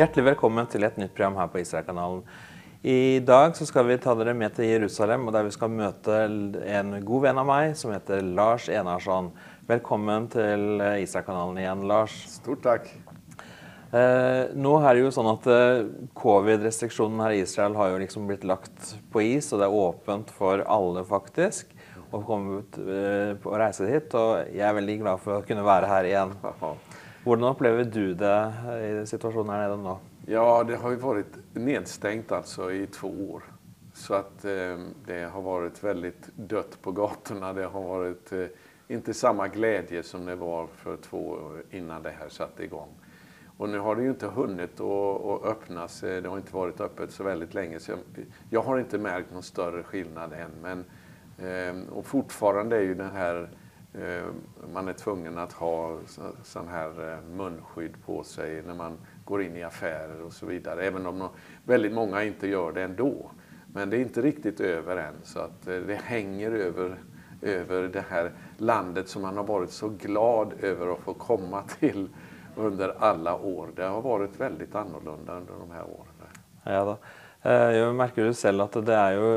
Hjertelig velkommen til et nytt program her på Israelkanalen. I dag så skal vi ta dere med til Jerusalem, og der vi skal møte en god venn av meg som heter Lars Enarsson. Velkommen til Israelkanalen igjen, Lars. Stort takk. Eh, nå er det jo sånn at eh, Covid-restriksjonen her i Israel har jo liksom blitt lagt på is, og det er åpent for alle faktisk å komme ut eh, og reise hit. Og jeg er veldig glad for å kunne være her igjen. Hvordan upplever du det eh, i situationen här nere nå? Ja, det har ju varit nedstängt alltså i två år. Så att eh, det har varit väldigt dött på gatorna. Det har varit eh, inte samma glädje som det var för två år innan det här satte igång. Och nu har det ju inte hunnit att, att öppnas. Eh, det har inte varit öppet så väldigt länge. Så jag, jag har inte märkt någon större skillnad än. Men, eh, och fortfarande är ju den här Eh, Eh, man är tvungen att ha sån här eh, munskydd på sig när man går in i affärer och så vidare. Även om väldigt många inte gör det ändå. Men det är inte riktigt över än. Så att eh, det hänger över, över det här landet som man har varit så glad över att få komma till under alla år. Det har varit väldigt annorlunda under de här åren. Ja, då. Eh, jeg merker du selv at det er jo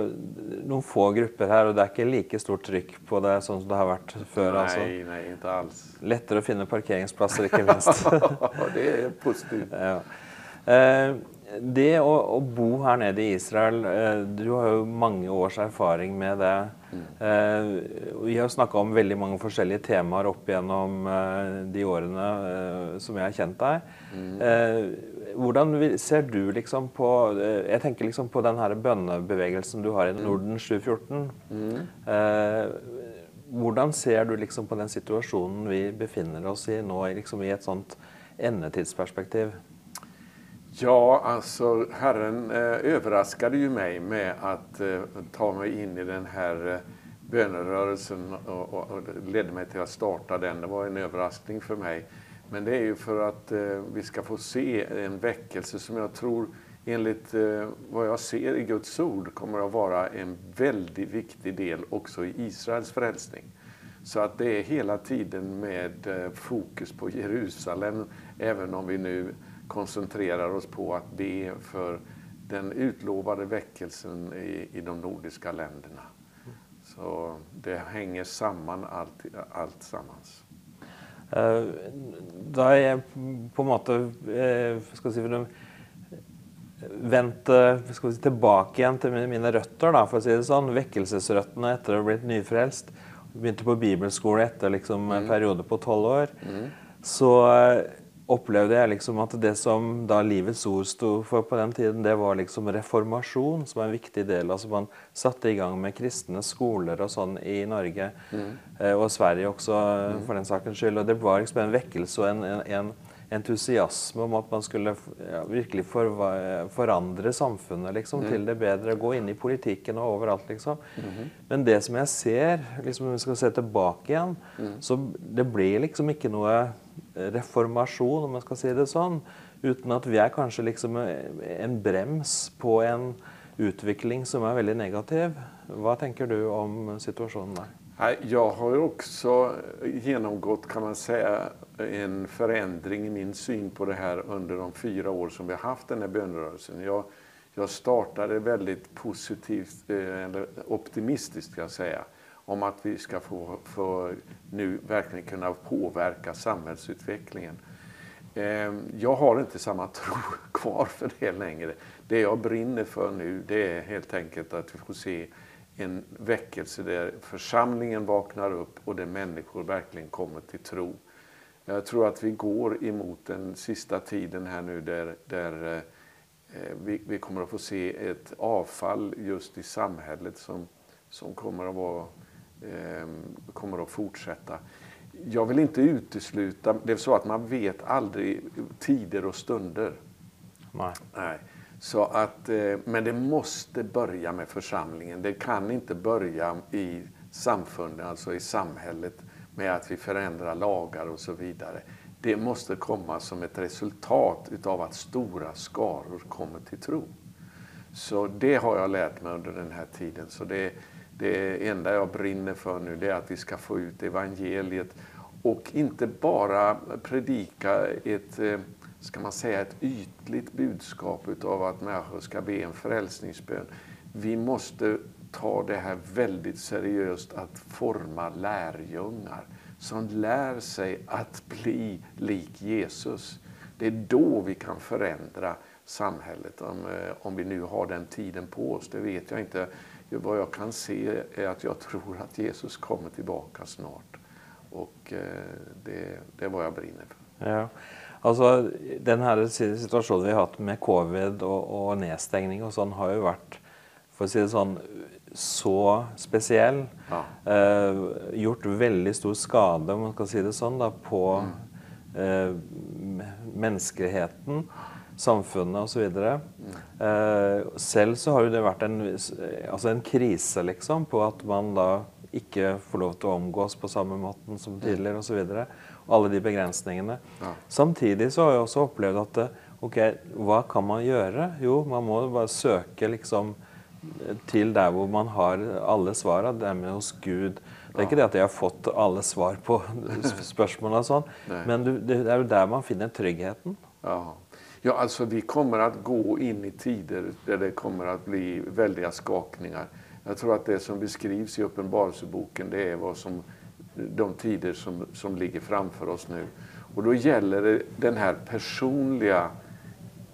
noen få grupper her, og det er ikke like stort trykk på det sånn som det har vært før? Nei, altså. nei, ikke alls. Lettere å finne parkeringsplasser, ikke minst. det er positivt. Ja. Eh, det å, å, bo her nede i Israel, eh, du har jo mange års erfaring med det. Mm. Vi har snakka om veldig mange forskjellige temaer opp gjennom de årene eh, som jeg har kjent deg. Hvordan ser du liksom på Jeg tenker liksom på den her bønnebevegelsen du har i mm. Norden 714. Mm. Eh, hvordan ser du liksom på den situasjonen vi befinner oss i nå, liksom i et sånt endetidsperspektiv? Ja, alltså Herren eh, överraskade ju mig med att eh, ta mig in i den här eh, bönerörelsen och, och, och ledde mig till att starta den. Det var en överraskning för mig. Men det är ju för att eh, vi ska få se en väckelse som jag tror enligt eh, vad jag ser i Guds ord kommer att vara en väldigt viktig del också i Israels frälsning. Så att det är hela tiden med eh, fokus på Jerusalem, även om vi nu koncentrerar oss på att be för den utlovade väckelsen i, i de nordiska länderna. Så det hänger samman allt, allt sammans. Eh, da er jeg på en måte eh, skal si, vendt si, tilbake igjen til mine røtter, da, for å si det sånn. Vekkelsesrøttene etter å ha blitt nyfrelst. Begynte på bibelskole etter liksom, en mm. periode på tolv år. Mm. Så eh, opplevde jeg liksom at det som da Livets Ord sto for på den tiden, det var liksom reformasjon, som er en viktig del. Altså man satte i gang med kristne skoler og sånn i Norge, mm. eh, og Sverige også, mm. for den sakens skyld. Og det var liksom en vekkelse og en, en, en entusiasme om at man skulle ja, virkelig for, forandre samfunnet liksom, mm. til det bedre. Gå inn i politikken og overalt, liksom. Mm. Men det som jeg ser, liksom, når vi skal se tilbake igjen, mm. så det blir liksom ikke noe reformation, om man ska säga det sånn, utan att vi är kanske liksom en brems på en utveckling som är väldigt negativ. Vad tänker du om situationen där? Jag har också genomgått kan man säga en förändring i min syn på det här under de fyra år som vi har haft den här bönerörelsen. Jag, jag startade väldigt positivt, eh, eller optimistiskt ska jag säga, om att vi ska få, få nu verkligen kunna påverka samhällsutvecklingen. Ehm, jag har inte samma tro kvar för det längre. Det jag brinner för nu det är helt enkelt att vi får se en väckelse där församlingen vaknar upp och där människor verkligen kommer till tro. Jag tror att vi går emot den sista tiden här nu där, där eh, vi, vi, kommer att få se ett avfall just i samhället som, som kommer att vara kommer att fortsätta. Jag vill inte utesluta, det är så att man vet aldrig tider och stunder. Nej. Nej. Så att, eh, men det måste börja med församlingen. Det kan inte börja i samfunden, alltså i samhället, med att vi förändrar lagar och så vidare. Det måste komma som ett resultat utav att stora skaror kommer till tro. Så det har jag lärt mig under den här tiden. Så det, det enda jag brinner för nu det är att vi ska få ut evangeliet och inte bara predika ett eh, ska man säga, ett ytligt budskap utav att människor ska be en frälsningsbön. Vi måste ta det här väldigt seriöst att forma lärjungar som lär sig att bli lik Jesus. Det är då vi kan förändra samhället. Om, eh, om vi nu har den tiden på oss, det vet jag inte. Vad jag kan se är att jag tror att Jesus kommer tillbaka snart. Och eh, det, det är vad jag brinner för. Ja. Alltså, den här situationen vi har haft med covid och, och nedstängning och sånt har ju varit, för att säga sån, så speciell. Ja. Eh, gjort väldigt stor skada, om man ska säga det så, på mm. eh, mänskligheten samfunnet osv. Eh, selv så har jo det varit en, altså en krise liksom, på att man da ikke får lov til å omgås på samma måte som tidligere osv. Alle de begränsningarna. Ja. Samtidig så har jag också upplevt att det, ok, vad kan man göra? Jo, man må bara söka liksom till där hvor man har alla svaren, därmed hos Gud. Det är inte det att jag har fått alla svar på spörsmål och sånt, men det är ju där man finner tryggheten. Ja. Ja, alltså vi kommer att gå in i tider där det kommer att bli väldiga skakningar. Jag tror att det som beskrivs i Uppenbarelseboken, det är vad som, de tider som, som ligger framför oss nu. Och då gäller det den här personliga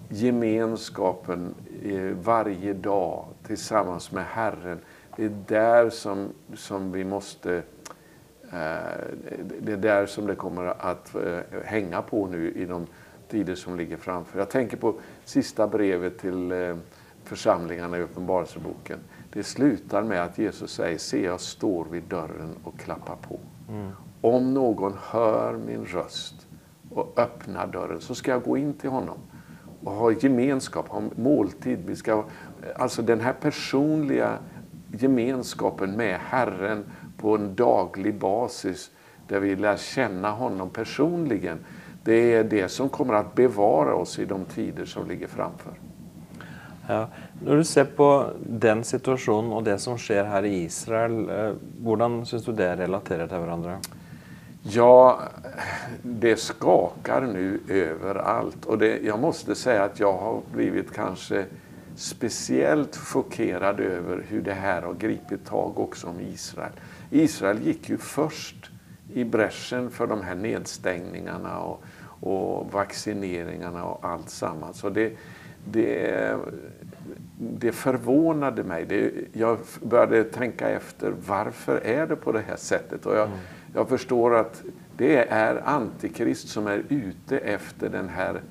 gemenskapen eh, varje dag tillsammans med Herren. Det är där som, som vi måste eh, det är där som det kommer att eh, hänga på nu i de tider som ligger framför. Jag tänker på sista brevet till eh, församlingarna i Uppenbarelseboken. Det slutar med att Jesus säger, se jag står vid dörren och klappar på. Mm. Om någon hör min röst och öppnar dörren så ska jag gå in till honom och ha gemenskap, ha måltid. Vi ska, alltså den här personliga gemenskapen med Herren på en daglig basis där vi lär känna honom personligen det är det som kommer att bevara oss i de tider som ligger framför. Ja. När du ser på den situationen och det som sker här i Israel, eh, hur syns du det relaterar till varandra? Ja, det skakar nu överallt. Och det, jag måste säga att jag har blivit kanske speciellt chockerad över hur det här har gripit tag också om Israel. Israel gick ju först i bräschen för de här nedstängningarna och, och vaccineringarna och allt samman. Så det, det, det förvånade mig. Det, jag började tänka efter varför är det på det här sättet? Och jag, mm. jag förstår att det är Antikrist som är ute efter den här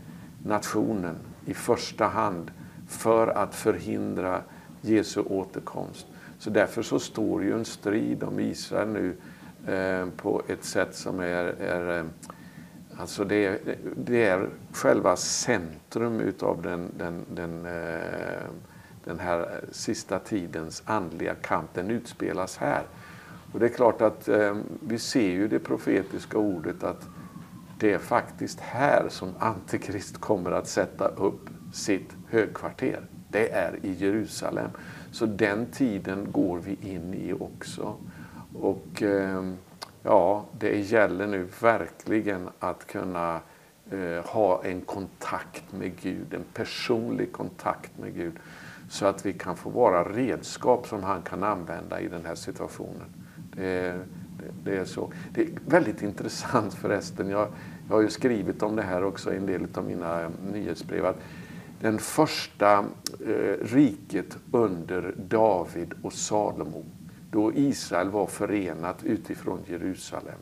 nationen i första hand för att förhindra Jesu återkomst. Så därför så står ju en strid om Israel nu Eh, på ett sätt som är, är eh, Alltså det, det är själva centrum utav den, den, den, eh, den här sista tidens andliga kamp. Den utspelas här. Och det är klart att vi ser ju det profetiska ordet att det är faktiskt här som Antikrist kommer att sätta upp sitt högkvarter. Det är i Jerusalem. Så den tiden går vi in i också. Och... Ja, det gäller nu verkligen att kunna eh, ha en kontakt med Gud, en personlig kontakt med Gud. Så att vi kan få vara redskap som han kan använda i den här situationen. Det, det, det är så. Det är väldigt intressant förresten. Jag, jag har ju skrivit om det här också i en del av mina nyhetsbrev. Att den första eh, riket under David och Salomo då Israel var förenat utifrån Jerusalem.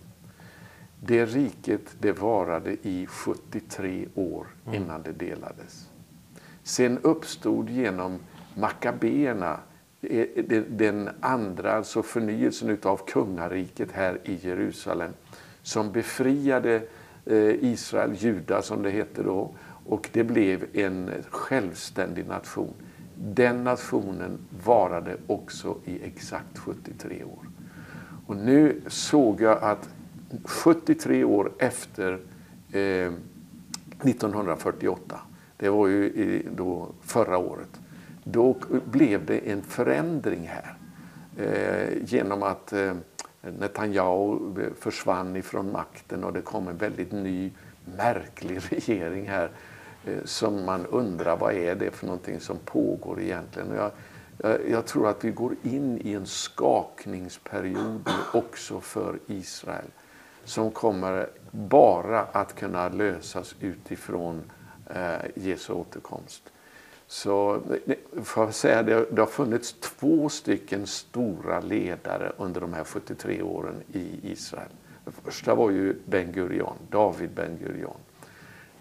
Det riket det varade i 73 år mm. innan det delades. Sen uppstod genom Makabeerna eh, den andra, alltså förnyelsen av kungariket här i Jerusalem som befriade eh, Israel, Juda som det hette då, och det blev en självständig nation. Den nationen varade också i exakt 73 år. Och nu såg jag att 73 år efter eh, 1948, det var ju i, då förra året, då blev det en förändring här. Eh, genom att eh, Netanyahu försvann ifrån makten och det kom en väldigt ny, märklig regering här eh, Eh, som man undrar vad är det för någonting som pågår egentligen. Jag, jag, jag tror att vi går in i en skakningsperiod också för Israel som kommer bara att kunna lösas utifrån eh, Jesu återkomst. Så eh, för att säga det, det har funnits två stycken stora ledare under de här 73 åren i Israel. Den första var ju Ben Gurion, David Ben Gurion.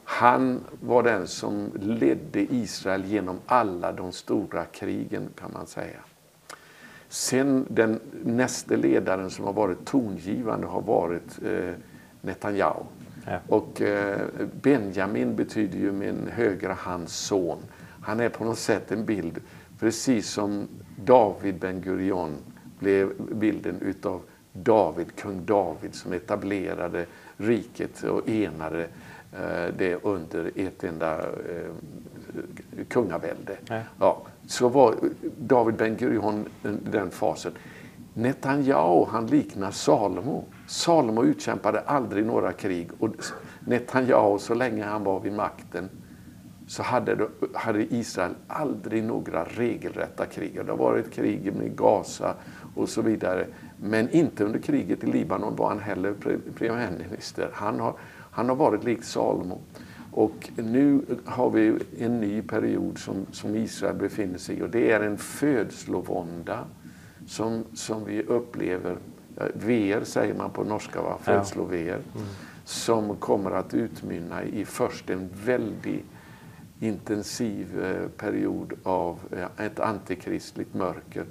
Han var den som ledde Israel genom alla de stora krigen kan man säga. Sen den nästa ledaren som har varit tongivande har varit eh, Netanyahu. Ja. Och eh, Benjamin betyder ju min högra hands son. Han är på något sätt en bild, precis som David Ben Gurion blev bilden utav David, kung David som etablerade riket och enade det under ett enda eh, kungavälde. Ja. ja. så var David Ben Gurion den fasen. Netanyahu han liknar Salomo. Salomo utkämpade aldrig några krig och Netanyahu så länge han var vid makten så hade, hade Israel aldrig några regelrätta krig. Det har varit krig med Gaza och så vidare. Men inte under kriget i Libanon var han heller premiärminister. Han har, han har varit likt Salomo. Och nu har vi en ny period som, som Israel befinner sig i och det är en födslovånda som, som vi upplever. Ver säger man på norska, va? födslover. Mm. Som kommer att utmynna i först en väldigt intensiv eh, period av ett antikristligt mörker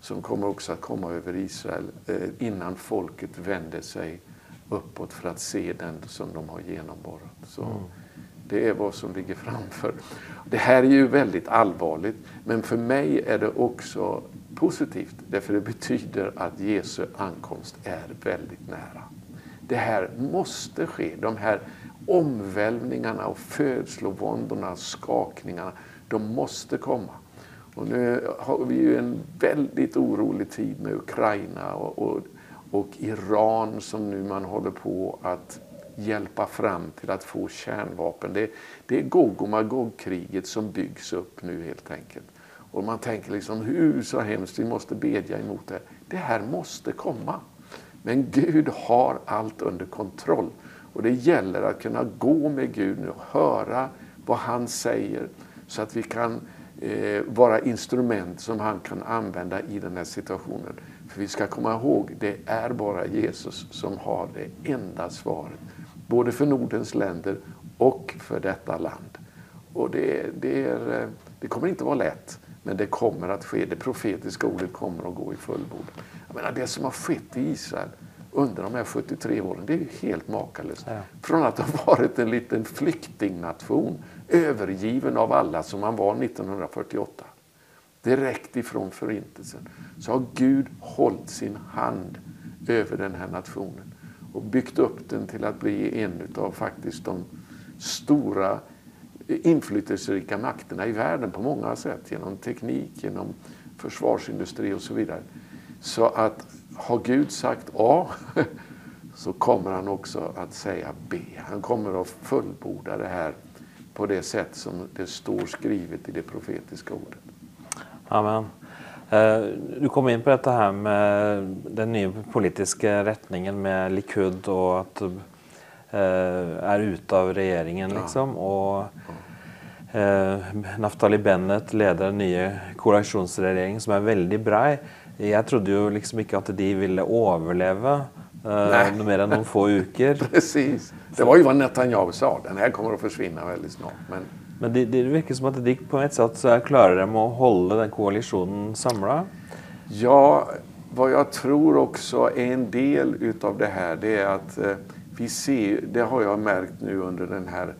som kommer också att komma över Israel eh, innan folket vänder sig uppåt för att se den som de har genomborrat. Så mm. Det är vad som ligger framför. Det här är ju väldigt allvarligt, men för mig är det också positivt, därför det betyder att Jesu ankomst är väldigt nära. Det här måste ske. De här omvälvningarna och födslovåndorna, skakningarna, de måste komma. Och nu har vi ju en väldigt orolig tid med Ukraina och, och, och Iran som nu man håller på att hjälpa fram till att få kärnvapen. Det, det är Gog och Magog-kriget som byggs upp nu helt enkelt. Och man tänker liksom, hur så hemskt, vi måste bedja emot det. Det här måste komma. Men Gud har allt under kontroll. Och det gäller att kunna gå med Gud nu och höra vad han säger så att vi kan eh, vara instrument som han kan använda i den här situationen. För vi ska komma ihåg, det är bara Jesus som har det enda svaret. Både för Nordens länder och för detta land. Och det, det, är, eh, det kommer inte vara lätt, men det kommer att ske. Det profetiska ordet kommer att gå i fullbord. Jag menar, det som har skett i Israel under de här 73 åren, det är ju helt makalöst. Ja. Från att ha varit en liten flyktingnation, övergiven av alla som man var 1948, direkt ifrån förintelsen, så har Gud hållit sin hand över den här nationen och byggt upp den till att bli en av faktiskt de stora eh, inflytelserika makterna i världen på många sätt, genom teknik, genom försvarsindustri och så vidare. Så att har Gud sagt A så kommer han också att säga B. Han kommer att fullborda det här på det sätt som det står skrivet i det profetiska ordet. Amen. Eh, du kom in på detta här med den nya politiska rättningen med Likud och att du eh, är ute av regeringen liksom. Och eh, Naftali Bennett leder en ny koalitionsregering som är väldigt bra. Jag trodde ju liksom inte att de ville överleva eh, mer än några få veckor. Precis. Det var ju vad Netanyahu sa. Den här kommer att försvinna väldigt snart. Men, men det, det verkar som att de på ett sätt så klarar de att hålla den koalitionen samlad. Ja, vad jag tror också är en del utav det här det är att eh, vi ser, det har jag märkt nu under den här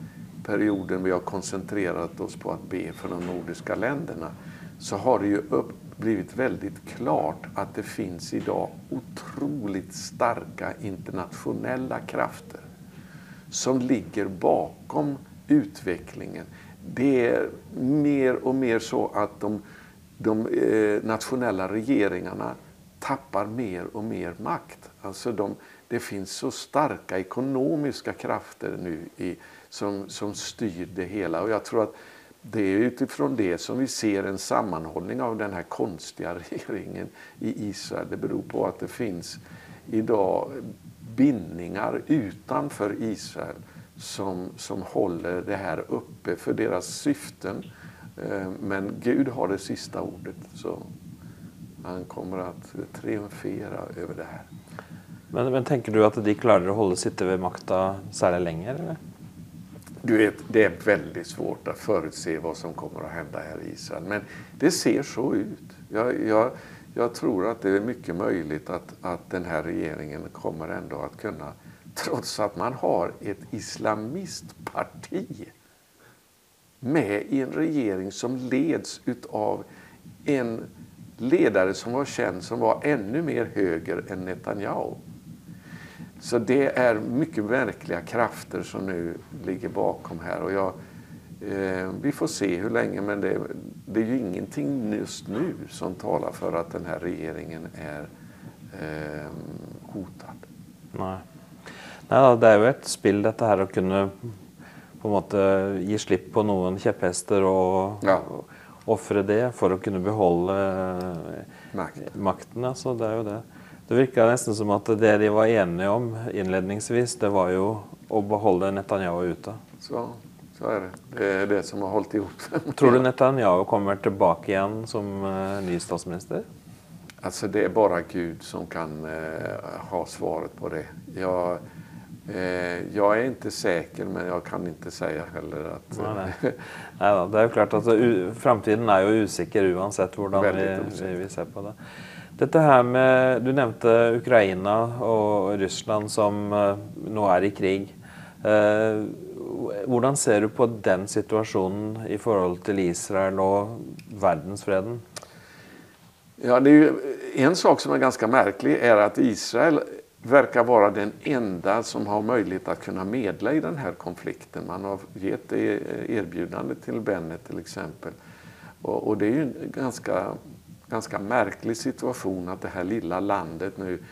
perioden vi har koncentrerat oss på att be för de nordiska länderna så har det ju upp, blivit väldigt klart att det finns idag otroligt starka internationella krafter som ligger bakom utvecklingen. Det är mer och mer så att de, de eh, nationella regeringarna tappar mer och mer makt. Alltså de, det finns så starka ekonomiska krafter nu i, som, som styr det hela. Och jag tror att det är utifrån det som vi ser en sammanhållning av den här konstiga regeringen i Israel. Det beror på att det finns idag bindningar utanför Israel som, som håller det här uppe för deras syften. Eh, men Gud har det sista ordet. Så han kommer att triumfera över det här. Men, men tänker du att de klarar att hålla sitt vid makten särskilt länge? Eller? Du vet, det är väldigt svårt att förutse vad som kommer att hända här i Israel. Men det ser så ut. Jag, jag, jag tror att det är mycket möjligt att, att den här regeringen kommer ändå att kunna, trots att man har ett islamistparti med i en regering som leds av en ledare som var känd som var ännu mer höger än Netanyahu. Så det är mycket verkliga krafter som nu ligger bakom här. Och jag, eh, vi får se hur länge, men det, det, är ju ingenting just nu som talar för att den här regeringen är eh, hotad. Nej. Nej, det är ju ett spel detta här att kunna på något ge slipp på någon käpphästar och ja. offra det för att kunna behålla makten. makten alltså, det är ju det. Det virka nästan som att det de var eniga om inledningsvis, det var ju att behålla Netanyahu ute. Så, så är det. Det är det som har hållit ihop Tror du Netanyahu kommer tillbaka igen som uh, ny statsminister? Alltså det är bara Gud som kan uh, ha svaret på det. Jag, jag är inte säker, men jag kan inte säga heller att... Nej, nej. nej då, det är klart att framtiden är ju osäker oavsett hur vi, vi, ser på det. Dette her med Du nevnte Ukraina og Russland som uh, nå er i krig. Hvordan ser du på den situasjonen i forhold til Israel och verdensfreden? Ja, det är ju, en sak som är ganska märklig är att Israel verkar vara den enda som har möjlighet att kunna medla i den här konflikten. Man har gett e-, erbjudande till Bennet till exempel. Och, och det är ju ganska ganska märklig situation att det här lilla landet nu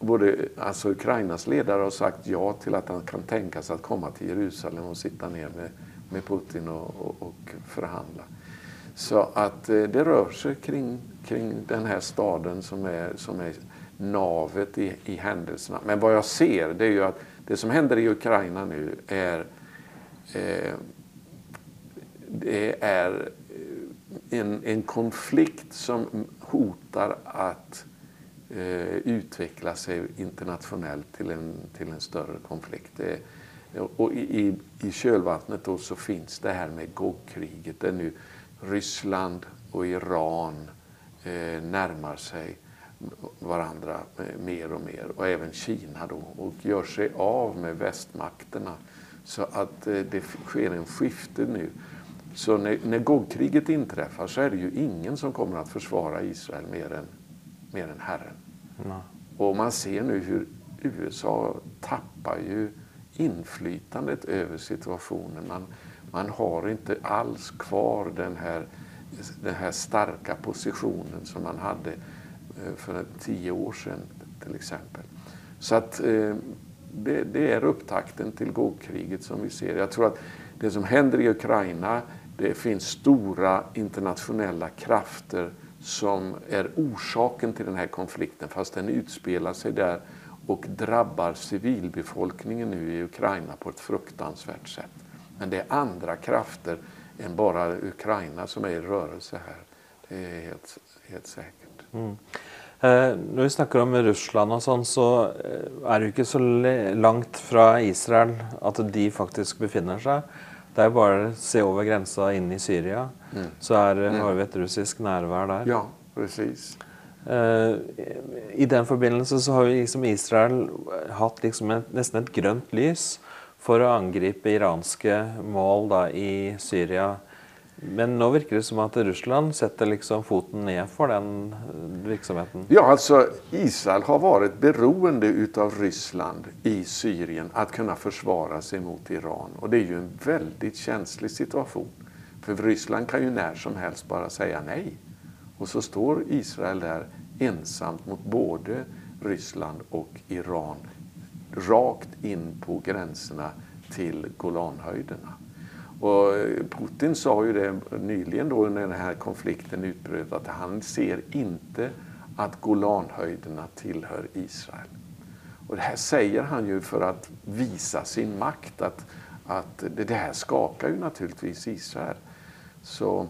både alltså Ukrainas ledare har sagt ja till att han kan tänka sig att komma till Jerusalem och sitta ner med, med Putin och, och, och förhandla. Så att eh, det rör sig kring, kring den här staden som är, som är navet i, i händelserna. Men vad jag ser det är ju att det som händer i Ukraina nu är, eh, det är en, en konflikt som hotar att eh, utveckla sig internationellt till en, till en större konflikt. Det, och i, i kölvattnet då så finns det här med Gogkriget där nu Ryssland och Iran eh, närmar sig varandra eh, mer och mer och även Kina då och gör sig av med västmakterna. Så att eh, det sker en skifte nu så när, när Gogkriget inträffar så är det ju ingen som kommer att försvara Israel mer än, mer än Herren. Mm. Och man ser nu hur USA tappar ju inflytandet över situationen. Man, man har inte alls kvar den här, den här starka positionen som man hade Eh, för tio år sedan till exempel. Så att eh, det, det, är upptakten till Gogkriget som vi ser. Jag tror att det som händer i Ukraina det finns stora internationella krafter som är orsaken till den här konflikten fast den utspelar sig där och drabbar civilbefolkningen nu i Ukraina på ett fruktansvärt sätt. Men det är andra krafter än bara Ukraina som är i rörelse här. Det är helt, helt säkert. Mm. Eh, när vi snackar om Ryssland och sånt så eh, är det inte så långt från Israel att de faktiskt befinner sig. Det är bara att se över gränsen in i Syrien mm. så är, mm. har vi ett russiskt närvaro där. Ja, precis. I den förbindelsen så har liksom Israel haft liksom ett, nästan ett grönt ljus för att angripa iranska mål då, i Syrien men nu verkar det som att Ryssland sätter liksom foten ner för den eh, verksamheten. Ja, alltså Israel har varit beroende utav Ryssland i Syrien att kunna försvara sig mot Iran. Och det är ju en väldigt känslig situation. För Ryssland kan ju när som helst bara säga nej. Och så står Israel där ensamt mot både Ryssland och Iran rakt in på gränserna till Golanhöjderna. Och eh, Putin sa ju det nyligen då när den här konflikten utbröt att han ser inte att Golanhöjderna tillhör Israel. Och det här säger han ju för att visa sin makt. Att, att det här skakar ju naturligtvis Israel. Så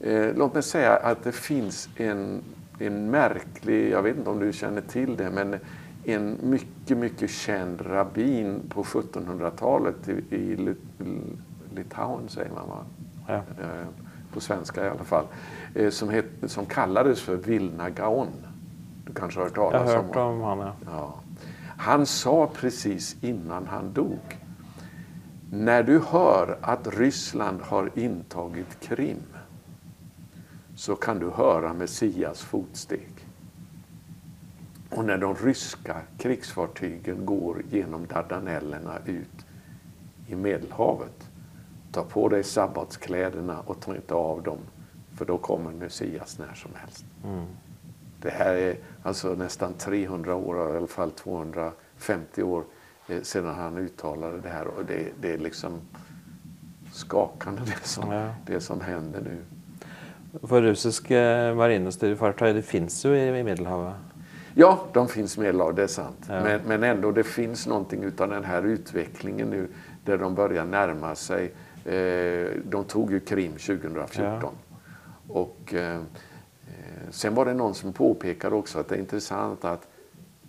eh, låt mig säga att det finns en, en märklig, jag vet inte om du känner till det, men en mycket, mycket känd rabbin på 1700-talet i, i Litauen, säger man va? Ja. Eh, på svenska i alla fall, eh, som, het, som kallades för Vilna Gaon. Du kanske har hört talas om honom? Jag har hört om honom, ja. ja. Han sa precis innan han dog, när du hör att Ryssland har intagit Krim så kan du höra Messias fotsteg. Och när de ryska krigsfartygen går genom Dardanellerna ut i Medelhavet, ta på dig sabbatskläderna och ta inte av dem, för då kommer Messias när som helst. Mm. Det här är alltså nästan 300 år, i alla fall 250 år eh, sedan han uttalade det här. Och det, det är liksom skakande det som, ja. det som händer nu. För russiska marinestyrfartyg, det finns ju i, Medelhavet? Ja, de finns i Medelhavet, det är sant. Ja. Men, men ändå, det finns någonting av den här utvecklingen nu där de börjar närma sig. Eh, de tog ju Krim 2014. Ja. Och eh, Sen var det någon som påpekade också att det är intressant att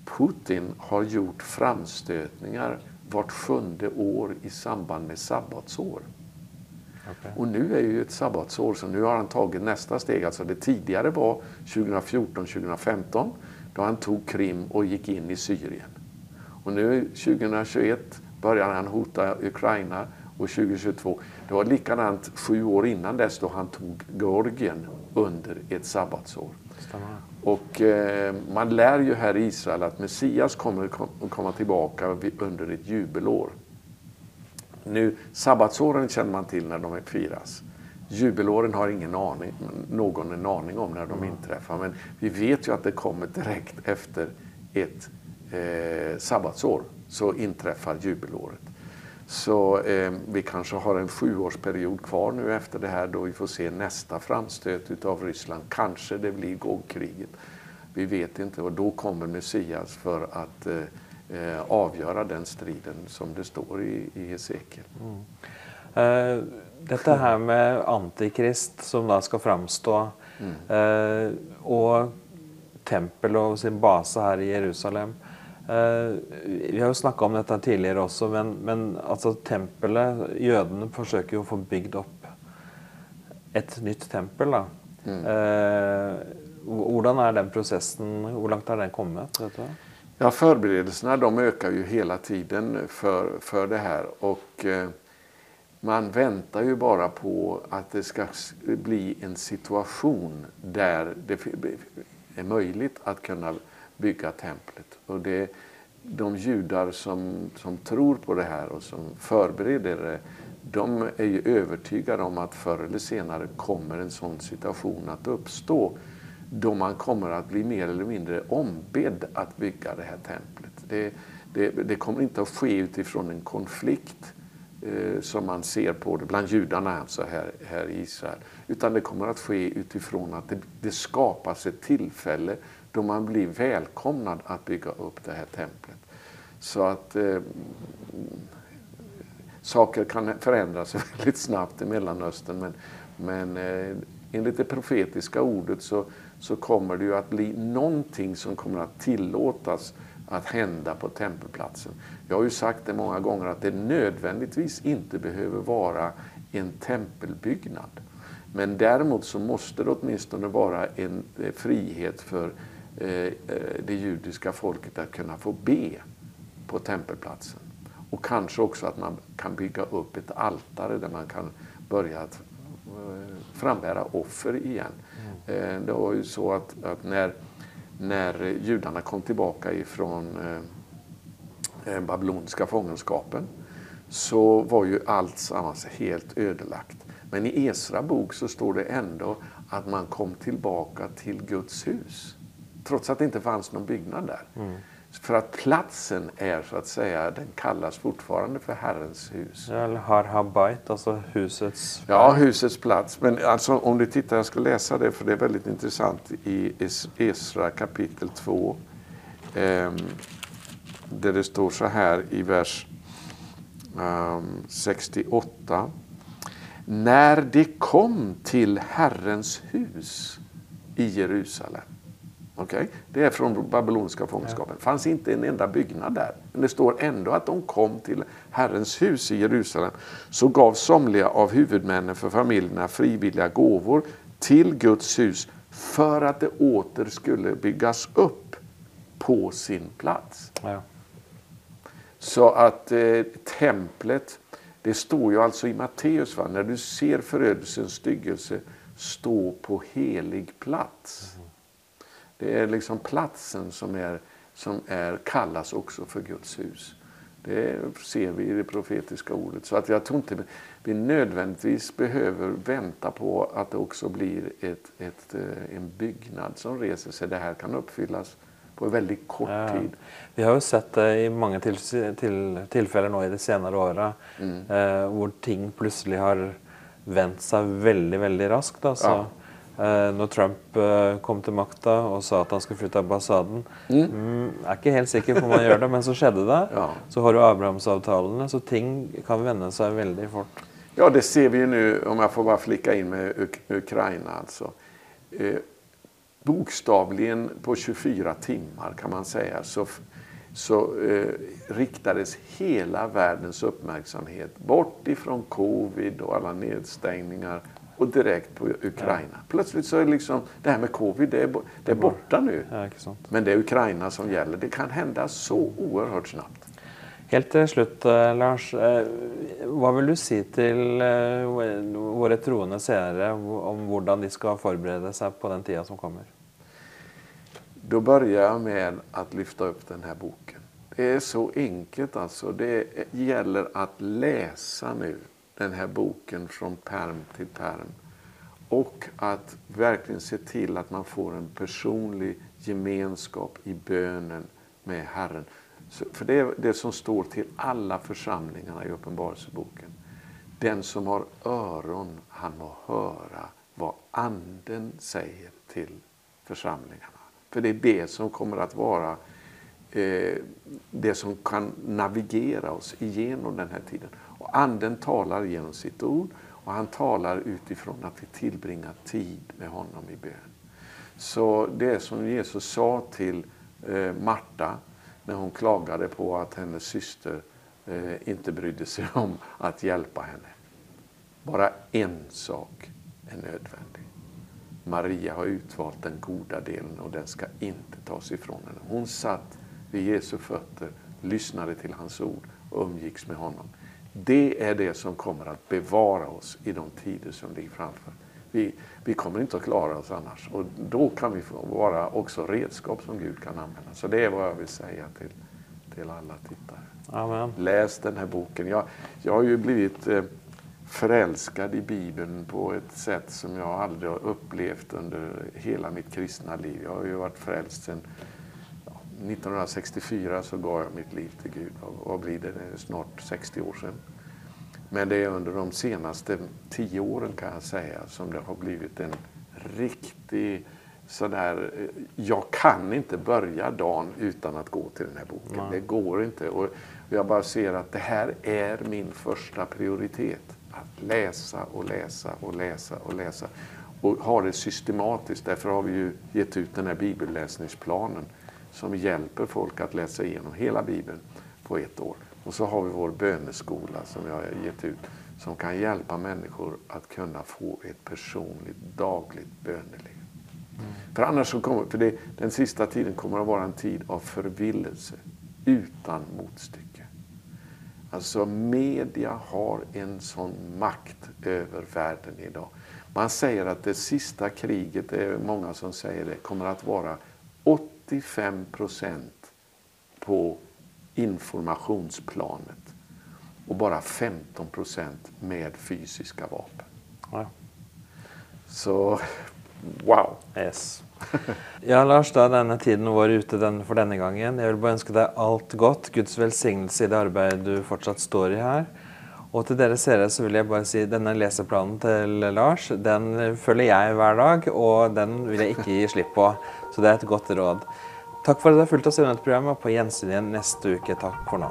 Putin har gjort framstötningar vart sjunde år i samband med sabbatsår. Okay. Och nu är ju ett sabbatsår, så nu har han tagit nästa steg. Alltså det tidigare var 2014-2015 då han tog Krim och gick in i Syrien. Och nu 2021 börjar han hota Ukraina och 2022. Det var likadant sju år innan dess då han tog Georgien under ett sabbatsår. Och eh, man lär ju här i Israel att Messias kommer att komma tillbaka under ett jubelår. Nu, sabbatsåren känner man till när de firas. Jubelåren har ingen aning, någon en aning om när de mm. inträffar. Men vi vet ju att det kommer direkt efter ett eh, sabbatsår så inträffar jubelåret. Så eh, vi kanske har en sjuårsperiod kvar nu efter det här då vi får se nästa framstöt av Ryssland. Kanske det blir Gogkriget. Vi vet inte och då kommer Messias för att eh, eh avgöra den striden som det står i, i Hesekiel. Mm. Uh, detta här med antikrist som då ska framstå mm. uh, och tempel och sin bas här i Jerusalem. Uh, vi har ju snackat om detta tidigare också, men, men alltså tempelet, jødene försöker ju få byggt upp ett nytt tempel. Då. Mm. Uh, hur är den processen, hur långt har den kommit? Ja, förberedelserna de ökar ju hela tiden för, för det här. Och eh, man väntar ju bara på att det ska bli en situation där det är möjligt att kunna bygga templet. Och det, de judar som, som tror på det här och som förbereder det, de är ju övertygade om att förr eller senare kommer en sån situation att uppstå då man kommer att bli mer eller mindre ombedd att bygga det här templet. Det, det, det kommer inte att ske utifrån en konflikt eh, som man ser på det bland judarna alltså här, här i Israel. Utan det kommer att ske utifrån att det, det skapas ett tillfälle då man blir välkomnad att bygga upp det här templet. Så att eh, saker kan förändras väldigt snabbt i Mellanöstern men, men eh, enligt det profetiska ordet så, så kommer det ju att bli någonting som kommer att tillåtas att hända på tempelplatsen. Jag har ju sagt det många gånger att det nödvändigtvis inte behöver vara en tempelbyggnad. Men däremot så måste det åtminstone vara en eh, frihet för det judiska folket att kunna få be på tempelplatsen. Och kanske också att man kan bygga upp ett altare där man kan börja att frambära offer igen. Mm. Det var ju så att, att, när, när judarna kom tillbaka ifrån eh, babyloniska fångenskapen så var ju allt sammans helt ödelagt. Men i Esra bok så står det ändå att man kom tillbaka till Guds hus. Trots att det inte fanns någon byggnad där. Mm. För att platsen är så att säga, den kallas fortfarande för Herrens hus. Eller har habait, alltså husets... Ja, husets plats. Men alltså om du tittar, jag ska läsa det för det är väldigt intressant i Es- Esra kapitel 2. ehm, där det står så här i vers ehm, 68. När de kom till Herrens hus i Jerusalem. Okej? Det är från babyloniska fångenskapen. Det fanns inte en enda byggnad där. Men det står ändå att de kom till Herrens hus i Jerusalem. Så gav somliga av huvudmännen för familjerna frivilliga gåvor till Guds hus för att det åter skulle byggas upp på sin plats. Ja. Så att eh, templet, det står ju alltså i Matteus, va? när du ser förödelsens styggelse stå på helig plats. Det är liksom platsen som, är, som är, kallas också för Guds hus. Det ser vi i det profetiska ordet. Så att jag tror inte vi nödvändigtvis behöver vänta på att det också blir ett, ett, eh, en byggnad som reser sig. Det här kan uppfyllas på väldigt kort Ja. tid. Vi har jo sett det i mange til, til, tilfeller nå i de senere åra, eh, hvor ting plutselig har vendt seg veldig, veldig raskt. Altså, eh, når Trump eh, kom til makta og sa at han skulle flytte ambassaden mm, Er ikke helt sikker på om han gjør det, men så skjedde det. Ja. Så har du Abrahamsavtalene, så ting kan vende seg veldig fort. Ja, det ser vi ju nu, om jag får bara flicka in med Uk Ukraina. Alltså. Eh, bokstavligen på 24 timmar kan man säga så, så eh, riktades hela världens uppmärksamhet bort ifrån covid och alla nedstängningar och direkt på Ukraina. Plötsligt så är liksom, det här med covid det är, det är borta nu. Ja? Men det är Ukraina som gäller. Det kan hända så oerhört snabbt. Helt til slutt, eh, Lars. eh, Hva vil du si til eh, våre troende seere om hvordan de skal forberede seg på den tida som kommer? Då börjar jag med att lyfta upp den här boken. Det är så enkelt alltså. Det gäller att läsa nu den här boken från perm till perm. Och att verkligen se till att man får en personlig gemenskap i bönen med Herren. För det är det som står till alla församlingarna i Uppenbarelseboken. Den som har öron, han må höra vad Anden säger till församlingarna. För det är det som kommer att vara eh, det som kan navigera oss igenom den här tiden. Anden talar genom sitt ord och han talar utifrån att vi tillbringar tid med honom i bön. Så det som Jesus sa till eh, Marta när hon klagade på att hennes syster eh, inte brydde sig om att hjälpa henne. Bara en sak är nödvändig. Maria har utvalt den goda delen och den ska inte tas ifrån henne. Hon satt vid Jesu fötter, lyssnade till hans ord och umgicks med honom. Det är det som kommer att bevara oss i de tider som ligger framför. Vi, vi kommer inte att klara oss annars och då kan vi vara också redskap som Gud kan använda. Så det är vad jag vill säga till, till alla tittare. Amen. Läs den här boken. Jag, jag har ju blivit eh, förälskad i Bibeln på ett sätt som jag aldrig har upplevt under hela mitt kristna liv. Jag har ju varit frälst sedan 1964 så gav jag mitt liv till Gud. Vad, blir det? Det är snart 60 år sedan. Men det är under de senaste tio åren kan jag säga som det har blivit en riktig sådär, eh, jag kan inte börja dagen utan att gå till den här boken. Nej. Det går inte. Och jag bara ser att det här är min första prioritet. Att läsa och läsa och läsa och läsa. Och ha det systematiskt. Därför har vi ju gett ut den här bibelläsningsplanen som hjälper folk att läsa igenom hela Bibeln på ett år. Och så har vi vår böneskola som jag har gett ut som kan hjälpa människor att kunna få ett personligt dagligt böneliv. För annars så kommer, för det, den sista tiden kommer att vara en tid av förvillelse utan motstycke. Alltså media har en sån makt över världen idag. Man säger att det sista kriget, det är många som säger det, kommer att vara 85 procent på informationsplanet och bara 15 procent med fysiska vapen. Ja. Så wow! Yes. Ja, Lars, da er denne tiden vår ute den for denne gangen. Jeg vil bare ønske deg alt godt. Guds velsignelse i det arbeidet du fortsatt står i her. Og til dere seere så vil jeg bare si denne leseplanen til Lars, den følger jeg hver dag, og den vil jeg ikke gi slipp på. Så det er et godt råd. Takk for at dere har fulgt oss i dette programmet, på gjensyn igjen neste uke. Takk for nå.